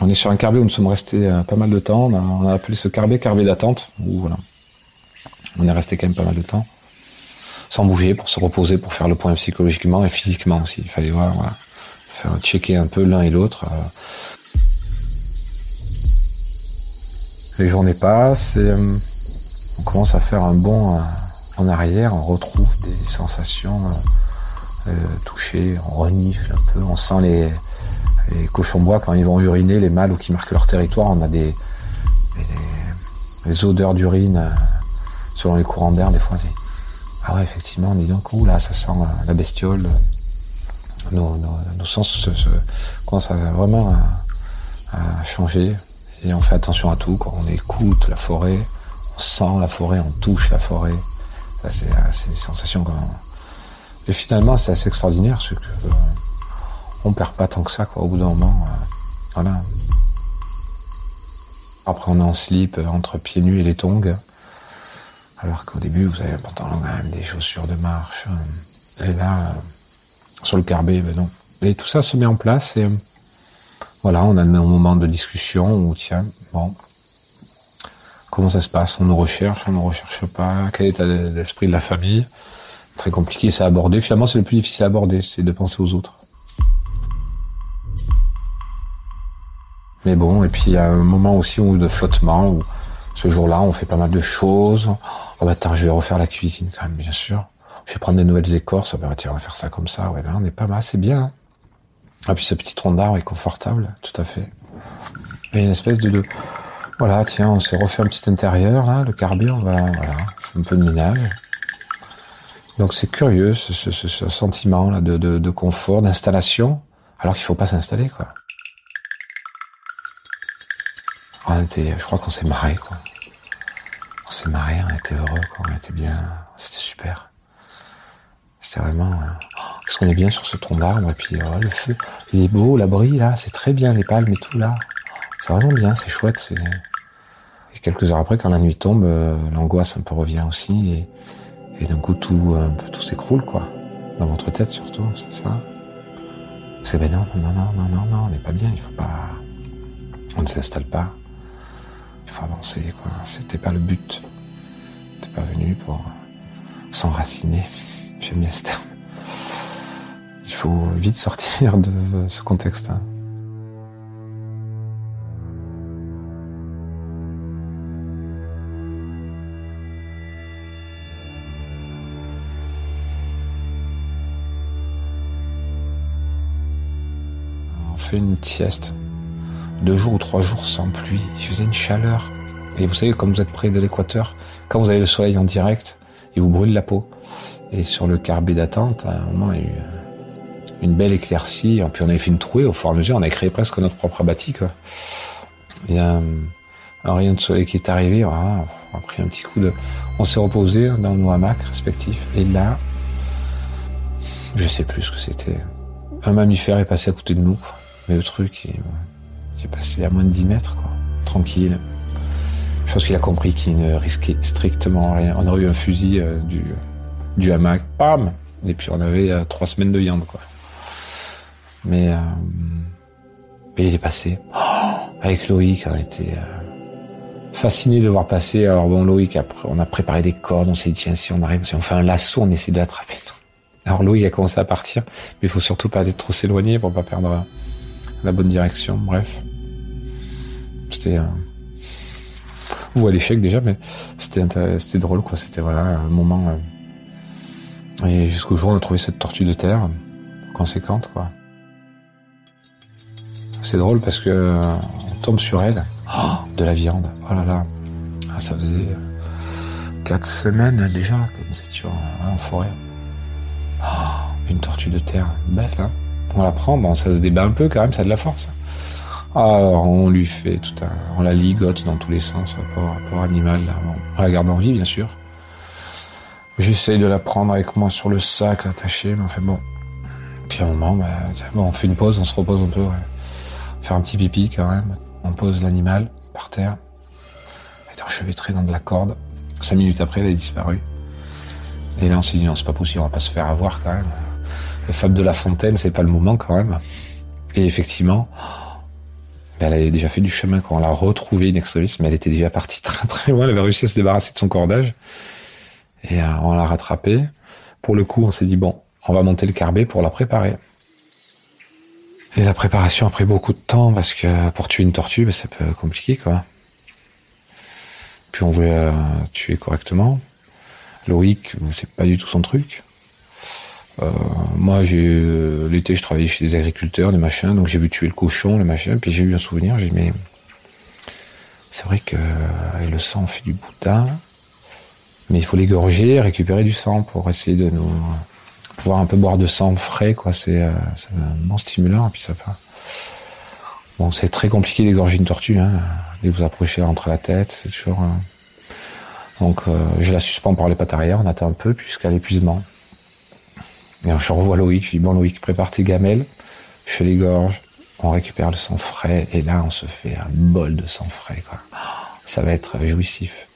On est sur un carbet où nous sommes restés euh, pas mal de temps. On a, appelé ce carbet carbet d'attente. Voilà, on est resté quand même pas mal de temps sans bouger, pour se reposer, pour faire le point psychologiquement et physiquement aussi. Il fallait voir, voilà, faire checker un peu l'un et l'autre. Euh. Les journées passent et euh, on commence à faire un bond en arrière, on retrouve des sensations touchées, on renifle un peu, on sent les, les cochons bois quand ils vont uriner, les mâles ou qui marquent leur territoire, on a des, des, odeurs d'urine selon les courants d'air des fois. Ah ouais, effectivement, dis donc, là, ça sent euh, la bestiole. Nos, nos, sens se, commencent à vraiment à, changer. Et on fait attention à tout. Quand on écoute la forêt, on sent la forêt, on touche la forêt. c'est des sensations quand Et finalement, c'est assez extraordinaire, ce que euh, on perd pas tant que ça, quoi, au bout d'un moment. Euh, voilà. Après, on est en slip entre pieds nus et les tongs. Alors qu'au début, vous avez un pantalon quand même, des chaussures de marche. Euh, et là, euh, sur le carbet, ben non. Et tout ça se met en place et euh, voilà, on a un moment de discussion où tiens, bon, comment ça se passe? On nous recherche, on ne recherche pas? Quel est l'esprit de la famille? Très compliqué, à aborder. Finalement, c'est le plus difficile à aborder, c'est de penser aux autres. Mais bon, et puis il y a un moment aussi où de flottement où ce jour-là, on fait pas mal de choses. Oh bah attends, je vais refaire la cuisine quand même, bien sûr. Je vais prendre des nouvelles écorces. Bah tiens, on va faire ça comme ça. Ouais, là, on est pas mal, c'est bien. Hein. ah puis ce petit tronc d'arbre est confortable, tout à fait. Et une espèce de, voilà, tiens, on s'est refait un petit intérieur là, le carburant, on va, voilà, un peu de ménage. Donc c'est curieux ce, ce, ce, sentiment là de, de, de confort, d'installation, alors qu'il faut pas s'installer quoi. On était, je crois qu'on s'est marré quoi. On s'est marré, on était heureux, quoi. on était bien, c'était super. C'était vraiment, euh, parce qu'on est bien sur ce tronc d'arbre et puis oh, le feu, il est beau, l'abri là, c'est très bien les palmes et tout là, c'est vraiment bien, c'est chouette. Et quelques heures après, quand la nuit tombe, euh, l'angoisse un peu revient aussi et d'un coup, tout, peu, tout s'écroule, quoi. Dans votre tête, surtout, c'est ça. C'est ben non, non, non, non, non, non, on n'est pas bien, il faut pas. On ne s'installe pas. Avancer, quoi. C'était pas le but. T'es pas venu pour s'enraciner. J'aime bien ce terme. Il faut vite sortir de ce contexte. Hein. une sieste. Deux jours ou trois jours sans pluie. Il faisait une chaleur. Et vous savez, comme vous êtes près de l'équateur, quand vous avez le soleil en direct, il vous brûle la peau. Et sur le carbé d'attente, à un moment, il y a eu une belle éclaircie. Et puis on avait fait une trouée au fur et à mesure. On a créé presque notre propre abatis. Quoi. Il y a un, rayon de soleil qui est arrivé. on a pris un petit coup de... On s'est reposé dans nos hamacs respectifs. Et là, je sais plus ce que c'était. Un mammifère est passé à côté de nous. Mais le truc, il, est passé à moins de 10 mètres, quoi. Tranquille. Je pense qu'il a compris qu'il ne risquait strictement rien. On aurait eu un fusil euh, du, du hamac, bam Et puis on avait euh, trois semaines de viande, quoi. Mais, euh, il est passé. Avec Loïc, on était fasciné de voir passer. Alors bon, Loïc, on a préparé des cordes, on s'est dit, tiens, si on arrive, si on fait un lasso, on essaie de l'attraper. Alors Loïc a commencé à partir, mais il faut surtout pas aller trop s'éloigner pour pas perdre la bonne direction. Bref, c'était euh... ou à l'échec déjà, mais c'était c'était drôle quoi. C'était voilà un moment. Euh... Et jusqu'au jour on a trouvé cette tortue de terre conséquente quoi. C'est drôle parce que on tombe sur elle, oh, de la viande. Oh là là, ah, ça faisait euh, quatre semaines déjà que nous étions en forêt. Oh, une tortue de terre, belle hein on la prend, bon, ça se débat un peu quand même, ça a de la force. Alors, on lui fait tout un, on la ligote dans tous les sens, rapport, animal, là. on la garde en vie, bien sûr. J'essaye de la prendre avec moi sur le sac, l'attacher, mais on fait bon. Puis à un moment, bah, on fait une pause, on se repose un peu, faire un petit pipi quand même. On pose l'animal par terre, elle est enchevêtrée dans de la corde. Cinq minutes après, elle a disparu. Et là, on s'est dit non, c'est pas possible, on va pas se faire avoir quand même le Fable de la Fontaine, c'est pas le moment quand même. Et effectivement, elle avait déjà fait du chemin quand on l'a retrouvée in extremis, mais elle était déjà partie très très loin. Elle avait réussi à se débarrasser de son cordage. Et euh, on l'a rattrapée. Pour le coup, on s'est dit, bon, on va monter le carbet pour la préparer. Et la préparation a pris beaucoup de temps parce que pour tuer une tortue, ben, c'est un peu compliqué, quoi. Puis on voulait euh, tuer correctement. Loïc, c'est pas du tout son truc. Euh, moi, j'ai euh, l'été, je travaillais chez des agriculteurs, des machins, donc j'ai vu tuer le cochon, le machin, puis j'ai eu un souvenir, j'ai dit mais c'est vrai que euh, le sang fait du boudin, mais il faut l'égorger, récupérer du sang pour essayer de nous pouvoir un peu boire de sang frais, quoi. C'est un bon stimulant, et puis ça va. Bon, c'est très compliqué d'égorger une tortue, hein. Dès que vous approchez entre la tête, c'est toujours. Donc, je la suspends par les pattes arrière, on attend un peu jusqu'à l'épuisement. Je revois Loïc, je dis bon Loïc, prépare tes gamelles, je les gorges, on récupère le sang frais, et là on se fait un bol de sang frais, quoi. Ça va être jouissif.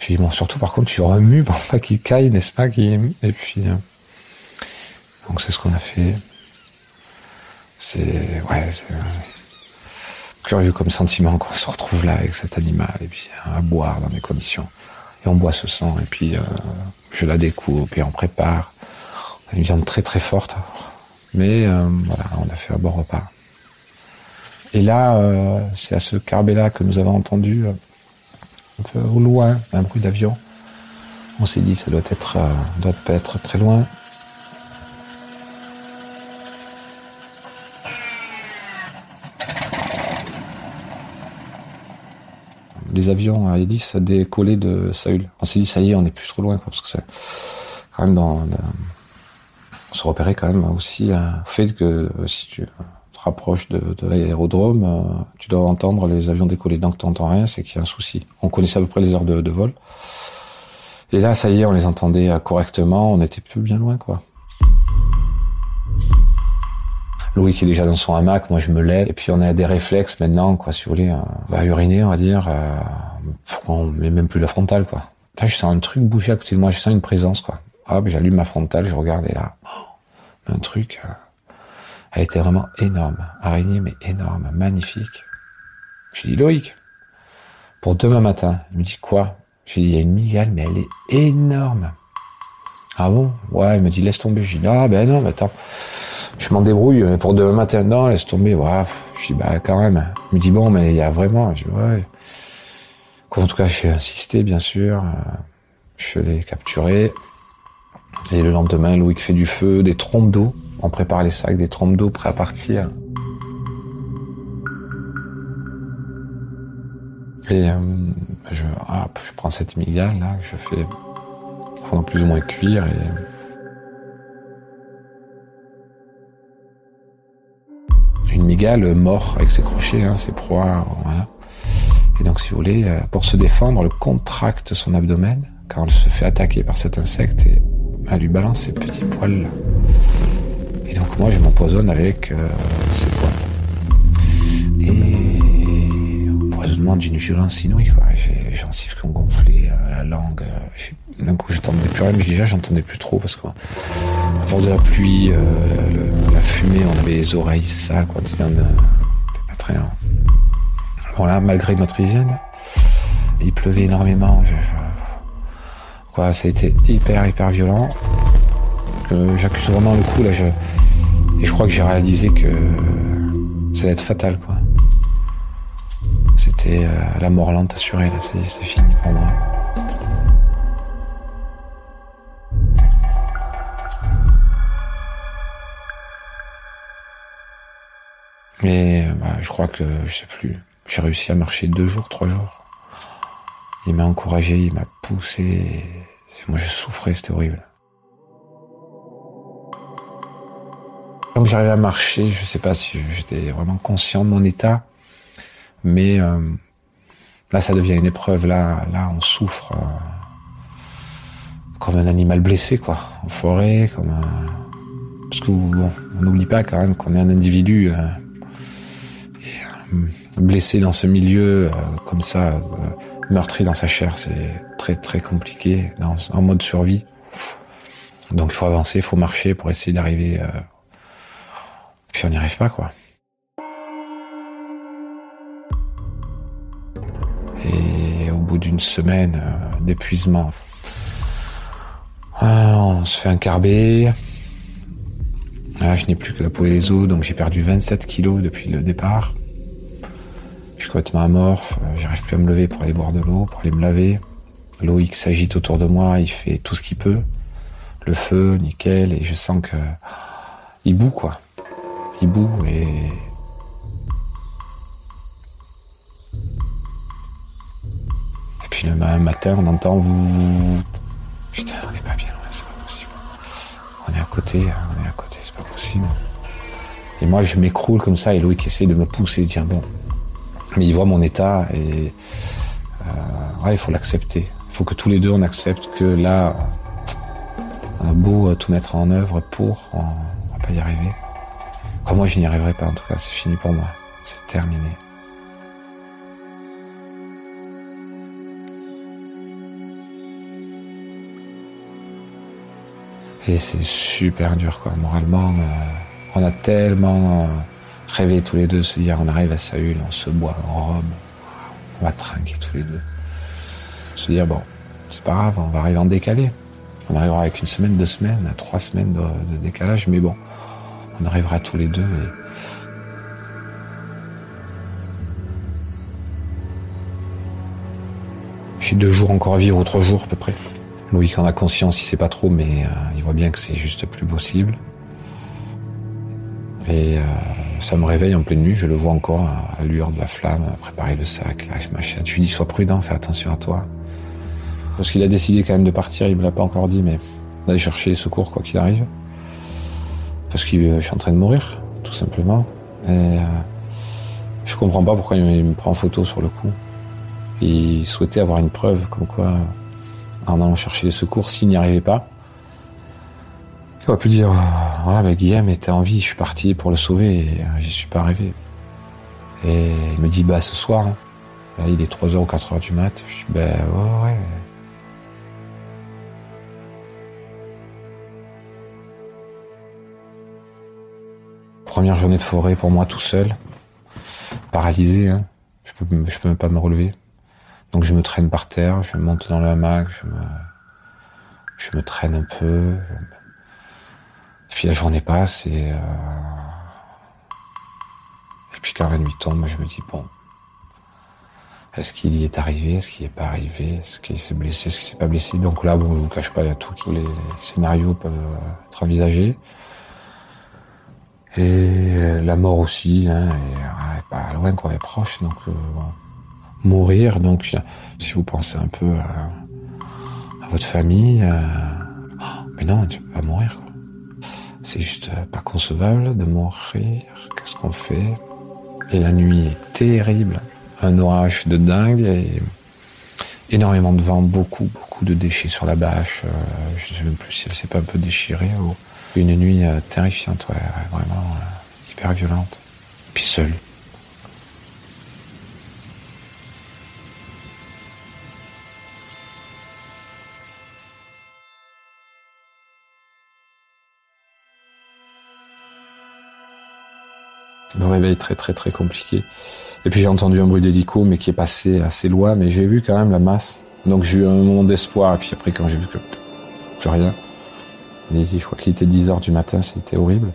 Je dis bon, surtout par contre tu remues pour pas qu'il caille, n'est-ce pas, Et puis, euh, donc c'est ce qu'on a fait. C'est, ouais, c'est curieux comme sentiment qu'on se retrouve là avec cet animal, et puis à boire dans des conditions. Et on boit ce sang, et puis euh, je la découpe, et on prépare une viande très très forte. Mais euh, voilà, on a fait un bon repas. Et là, euh, c'est à ce carbet-là que nous avons entendu euh, un peu au loin un bruit d'avion. On s'est dit ça doit être doit pas être très loin. Les avions à hélice décollaient de Saül. On s'est dit ça y est, on est plus trop loin quoi, parce que quand même dans, on se repérait quand même aussi au fait que si tu te rapproches de, de l'aérodrome, tu dois entendre les avions décoller. Donc tu n'entends rien, c'est qu'il y a un souci. On connaissait à peu près les heures de, vol. Et là, ça y est, on les entendait correctement, on était plus bien loin, quoi. Louis qui est déjà dans son hamac, moi je me lève, et puis on a des réflexes maintenant, quoi, si vous voulez, on va uriner, on va dire, euh, on met même plus la frontale, quoi. Là, je sens un truc bouger à côté de moi, je sens une présence, quoi. Hop, j'allume ma frontale, je regarde, et là, un truc, euh, a été vraiment énorme. Araignée, mais énorme, magnifique. Je dis, Loïc, pour demain matin, il me dit quoi? Je lui dis, il y a une migale, mais elle est énorme. Ah bon? Ouais, il me dit, laisse tomber. Je dis, ah ben non, mais attends je m'en débrouille pour demain matin. Non, laisse tomber. Voilà. Je dis, bah, quand même. Il me dit, bon, mais il y a vraiment. Je dis, ouais. En tout cas, j'ai insisté, bien sûr. Je l'ai capturé. Et le lendemain, Louis fait du feu, des trompes d'eau. On prépare les sacs, des trompes d'eau prêts à partir. Et euh, je, je prends cette migale là, je fais pendant plus ou moins cuire et une migale mort avec ses crochets, hein, ses proies. Voilà. Et donc, si vous voulez, euh, pour se défendre, elle contracte son abdomen quand elle se fait attaquer par cet insecte elle lui balance ses petits poils. Et donc, moi, je m'empoisonne avec euh, ces poils. Et empoisonnement d'une violence inouïe, quoi. J'ai gencives qui ont gonflé, euh, la langue. D'un coup, j'entendais plus rien, mais déjà, j'entendais plus trop parce que à force de la pluie, la fumée, on avait les oreilles sales, quoi. C'était pas très. Bon là, malgré notre hygiène, il pleuvait énormément. A été hyper hyper violent. Euh, J'accuse vraiment le coup là. Je... Et je crois que j'ai réalisé que ça allait être fatal, quoi. C'était euh, la mort lente assurée là. C'est fini pour moi. Mais bah, je crois que, je sais plus, j'ai réussi à marcher deux jours, trois jours. Il m'a encouragé, il m'a poussé. Moi, je souffrais, c'était horrible. Quand j'arrivais à marcher, je sais pas si j'étais vraiment conscient de mon état, mais euh, là, ça devient une épreuve. Là, là, on souffre euh, comme un animal blessé, quoi, en forêt, comme un... parce que on n'oublie pas quand même qu'on est un individu. Euh, blessé dans ce milieu, euh, comme ça, euh, meurtri dans sa chair, c'est très très compliqué, en mode survie. Donc il faut avancer, il faut marcher pour essayer d'arriver. Euh, puis on n'y arrive pas, quoi. Et au bout d'une semaine d'épuisement, on se fait un carbet. Je n'ai plus que la peau et les os, donc j'ai perdu 27 kilos depuis le départ. Suis complètement amorphe, euh, j'arrive plus à me lever pour aller boire de l'eau, pour aller me laver. Loïc s'agite autour de moi, il fait tout ce qu'il peut. Le feu, nickel, et je sens que il boue quoi. Il boue et et puis le matin, on entend vous. Putain, on n'est pas bien c'est pas possible. On est à côté, hein, on est à côté, c'est pas possible. Et moi, je m'écroule comme ça, et Loïc essaie de me pousser, dire bon, mais il voit mon état et euh, il faut l'accepter. Il faut que tous les deux on accepte que là, on a beau tout mettre en œuvre pour, on, va pas y arriver. Comme moi, je n'y arriverai pas en tout cas. C'est fini pour moi. C'est terminé. Et c'est super dur quoi. Moralement, euh, on a tellement euh, rêver tous les deux, se dire on arrive à Saül, on se boit en Rome, on va trinquer tous les deux. Se dire bon, c'est pas grave, on va arriver en décalé. On arrivera avec une semaine, deux semaines, trois semaines de, décalage, mais bon, on arrivera tous les deux et J'ai deux jours encore à vivre, ou trois jours à peu près. Loïc en a conscience, il sait pas trop, mais euh, il voit bien que c'est juste plus possible. Et euh, ça me réveille en pleine nuit, je le vois encore à, lueur de la flamme, préparer le sac, là, ma chaîne. Je lui dis, sois prudent, fais attention à toi. Parce qu'il a décidé quand même de partir, il me l'a pas encore dit, mais d'aller chercher les secours quoi qu'il arrive. Parce que je suis en train de mourir, tout simplement. Et euh, je comprends pas pourquoi il me prend en photo sur le coup. Il souhaitait avoir une preuve comme quoi, en allant chercher les secours, s'il n'y arrivait pas, il aurait pu dire voilà, mais Guillaume était en vie, je suis parti pour le sauver et euh, j'y suis pas arrivé. Et il me dit bah ce soir, hein. là il est 3h ou 4h du mat. Je dis bah ouais, ouais. Première journée de forêt pour moi tout seul, paralysé, hein. je peux, je peux même pas me relever. Donc je me traîne par terre, je monte dans le hamac, je me, je me traîne un peu. Et puis la journée passe et euh, et puis quand la nuit tombe, je me dis bon, est-ce qu'il y est arrivé, est-ce qu'il n'y est pas arrivé, est-ce qu'il s'est blessé, est-ce qu'il s'est pas blessé? Donc là, bon, je vous cache pas, il y a tous les scénarios peuvent être envisagés. Et la mort aussi, hein, est, pas loin, quoi, est proche. Donc euh, mourir, donc si vous pensez un peu à, votre famille, euh, mais non, tu peux pas mourir. Quoi. C'est juste euh, pas concevable de mourir. Qu'est-ce qu'on fait? Et la nuit est terrible, un orage de dingue et énormément de vent, beaucoup, beaucoup de déchets sur la bâche. je sais même plus si elle s'est pas un peu déchirée ou une nuit euh, terrifiante, ouais, vraiment euh, hyper violente. Puis seul. Le réveil très très très compliqué. Et puis j'ai entendu un bruit d'hélico, mais qui est passé assez loin, mais j'ai vu quand même la masse. Donc j'ai eu un moment d'espoir, et puis après quand j'ai vu que plus rien, je crois qu'il était 10 heures du matin, c'était horrible.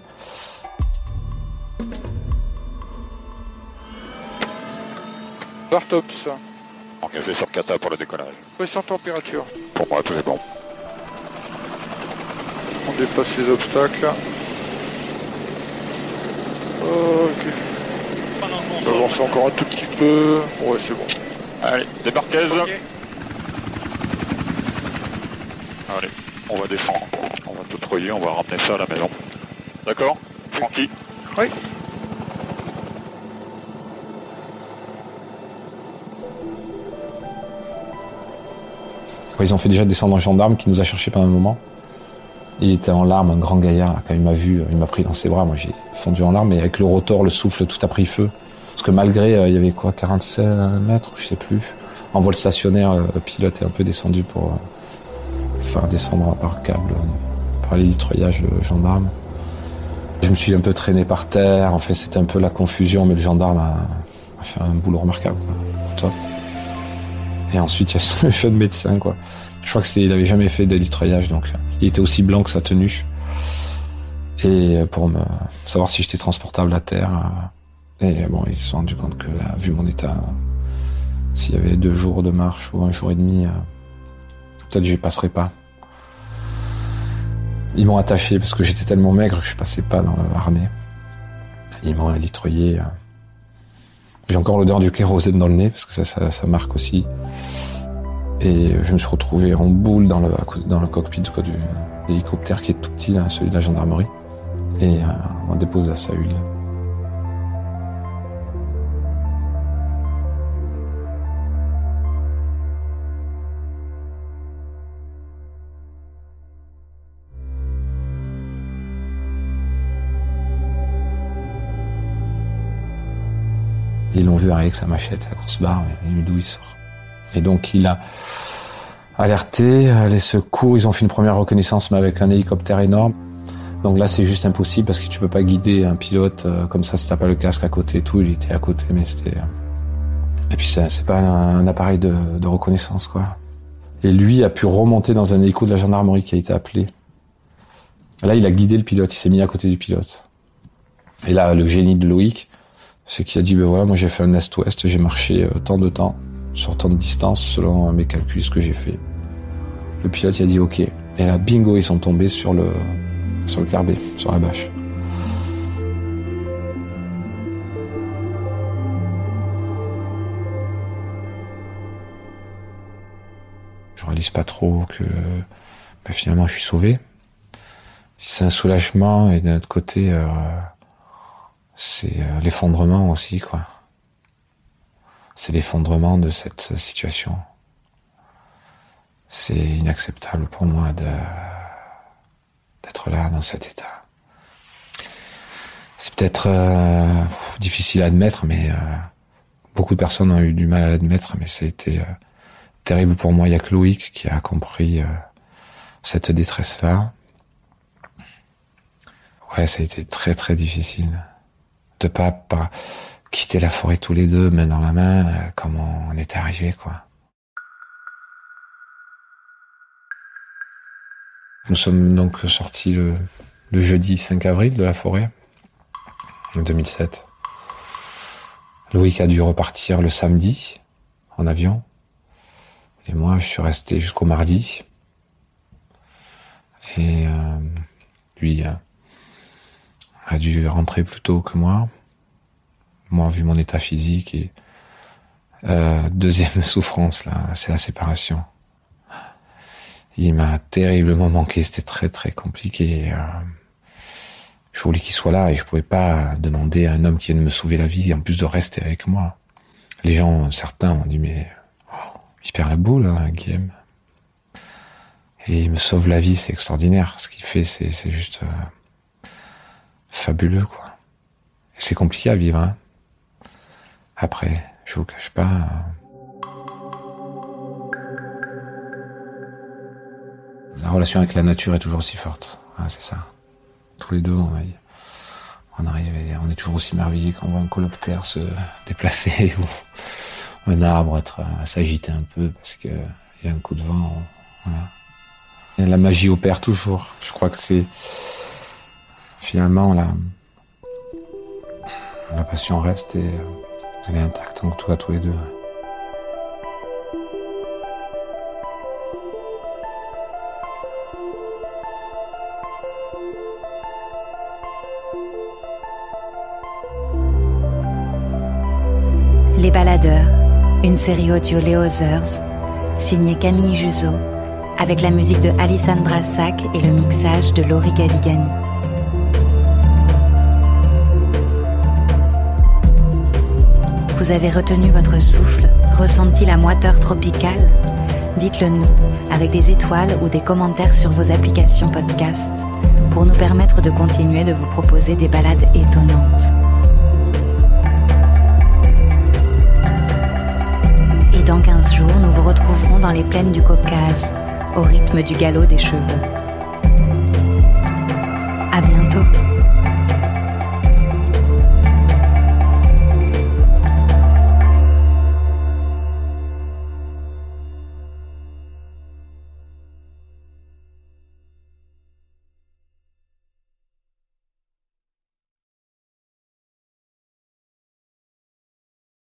Bartops. Engagé sur Kata pour le décollage. Pression température. Pour moi, tout est bon. On dépasse les obstacles. Ok. On avance encore un tout petit peu. Ouais, c'est bon. Allez, débarquez. Allez, on va descendre on va ramener ça à la maison. D'accord Francky Oui. Ils ont fait déjà descendre un gendarme qui nous a cherché pendant un moment. Il était en larmes, un grand gaillard. Quand il m'a vu, il m'a pris dans ses bras. Moi, j'ai fondu en larmes. Et avec le rotor, le souffle, tout a pris feu. Parce que malgré, euh, il y avait quoi, 45 mètres, je sais plus. En vol stationnaire, le pilote est un peu descendu pour euh, faire descendre par câble par les litroyages le gendarme. Je me suis un peu traîné par terre. En fait, c'était un peu la confusion, mais le gendarme a, fait un boulot remarquable. Top. Et ensuite, il y a ce jeune médecin, quoi. Je crois que c'était, il avait jamais fait de litroyage, donc il était aussi blanc que sa tenue. Et pour me savoir si j'étais transportable à terre. Et bon, ils se sont rendus compte que là, vu mon état, s'il y avait deux jours de marche ou un jour et demi, peut-être je passerais pas. Ils m'ont attaché parce que j'étais tellement maigre que je passais pas dans le harnais. Ils m'ont litroyé. J'ai encore l'odeur du kérosène dans le nez parce que ça, ça, marque aussi. Et je me suis retrouvé en boule dans le, dans le cockpit de l'hélicoptère qui est tout petit, celui de la gendarmerie. Et euh, on dépose à Saül. Ils l'ont vu arriver avec sa machette, sa grosse barre, et d'où il sort. Et donc il a alerté les secours, ils ont fait une première reconnaissance mais avec un hélicoptère énorme. Donc là c'est juste impossible parce que tu peux pas guider un pilote euh, comme ça si t'as pas le casque à côté et tout, il était à côté mais c'était... Euh, et puis c'est pas un, appareil de, de, reconnaissance quoi. Et lui a pu remonter dans un hélico de la gendarmerie qui a été appelé. Là il a guidé le pilote, il s'est mis à côté du pilote. Et là le génie de Loïc, c'est qu'il a dit, ben voilà, moi j'ai fait un est-ouest, j'ai marché euh, tant de temps, sur tant de distance, selon mes calculs, que j'ai fait. Le pilote il a dit, ok. Et là, bingo, ils sont tombés sur le, sur le carbet, sur la bâche. Je réalise pas trop que ben, finalement je suis sauvé. C'est un soulagement et d'un autre côté, euh, c'est euh, l'effondrement aussi, quoi. C'est l'effondrement de cette situation. C'est inacceptable pour moi d'être là dans cet état. C'est peut-être euh, difficile à admettre, mais beaucoup de personnes ont eu du mal à l'admettre, mais ça a été terrible pour moi. Il y a que Loïc qui a compris cette détresse-là. Ouais, ça a été très très difficile de pas, pas quitter la forêt tous les deux, main dans la main, euh, comme on, était arrivé, quoi. Nous sommes donc sortis le, le jeudi 5 avril de la forêt, en 2007. Loïc a dû repartir le samedi en avion. Et moi, je suis resté jusqu'au mardi. Et euh, lui, a dû rentrer plus tôt que moi. Moi, vu mon état physique et euh, deuxième souffrance là, c'est la séparation. Il m'a terriblement manqué, c'était très très compliqué. Euh, je voulais qu'il soit là et je pouvais pas demander à un homme qui vienne me sauver la vie en plus de rester avec moi. Les gens, certains ont dit mais oh, il perd la boule, hein, Guillaume. Et il me sauve la vie, c'est extraordinaire. Ce qu'il fait, c'est juste. Euh, fabuleux, quoi. C'est compliqué à vivre, hein. Après, je vous cache pas. La relation avec la nature est toujours aussi forte. c'est ça. Tous les deux, on, arrive, on est toujours aussi merveillés quand on voit un coloptère se déplacer ou un arbre être s'agiter un peu parce que il y a un coup de vent. La magie opère toujours. Je crois que c'est finalement, la, la passion reste et elle est intacte toi, tous les deux. Les Baladeurs, une série audio Léo Others, signée Camille Juzo, avec la musique de Alissane Brassac et le mixage de Laurie Galigani. Vous avez retenu votre souffle, ressenti la moiteur tropicale? Dites-le nous avec des étoiles ou des commentaires sur vos applications podcast pour nous permettre de continuer de vous proposer des balades étonnantes. Et dans 15 jours, nous vous retrouverons dans les plaines du Caucase, au rythme du galop des cheveux. À bientôt.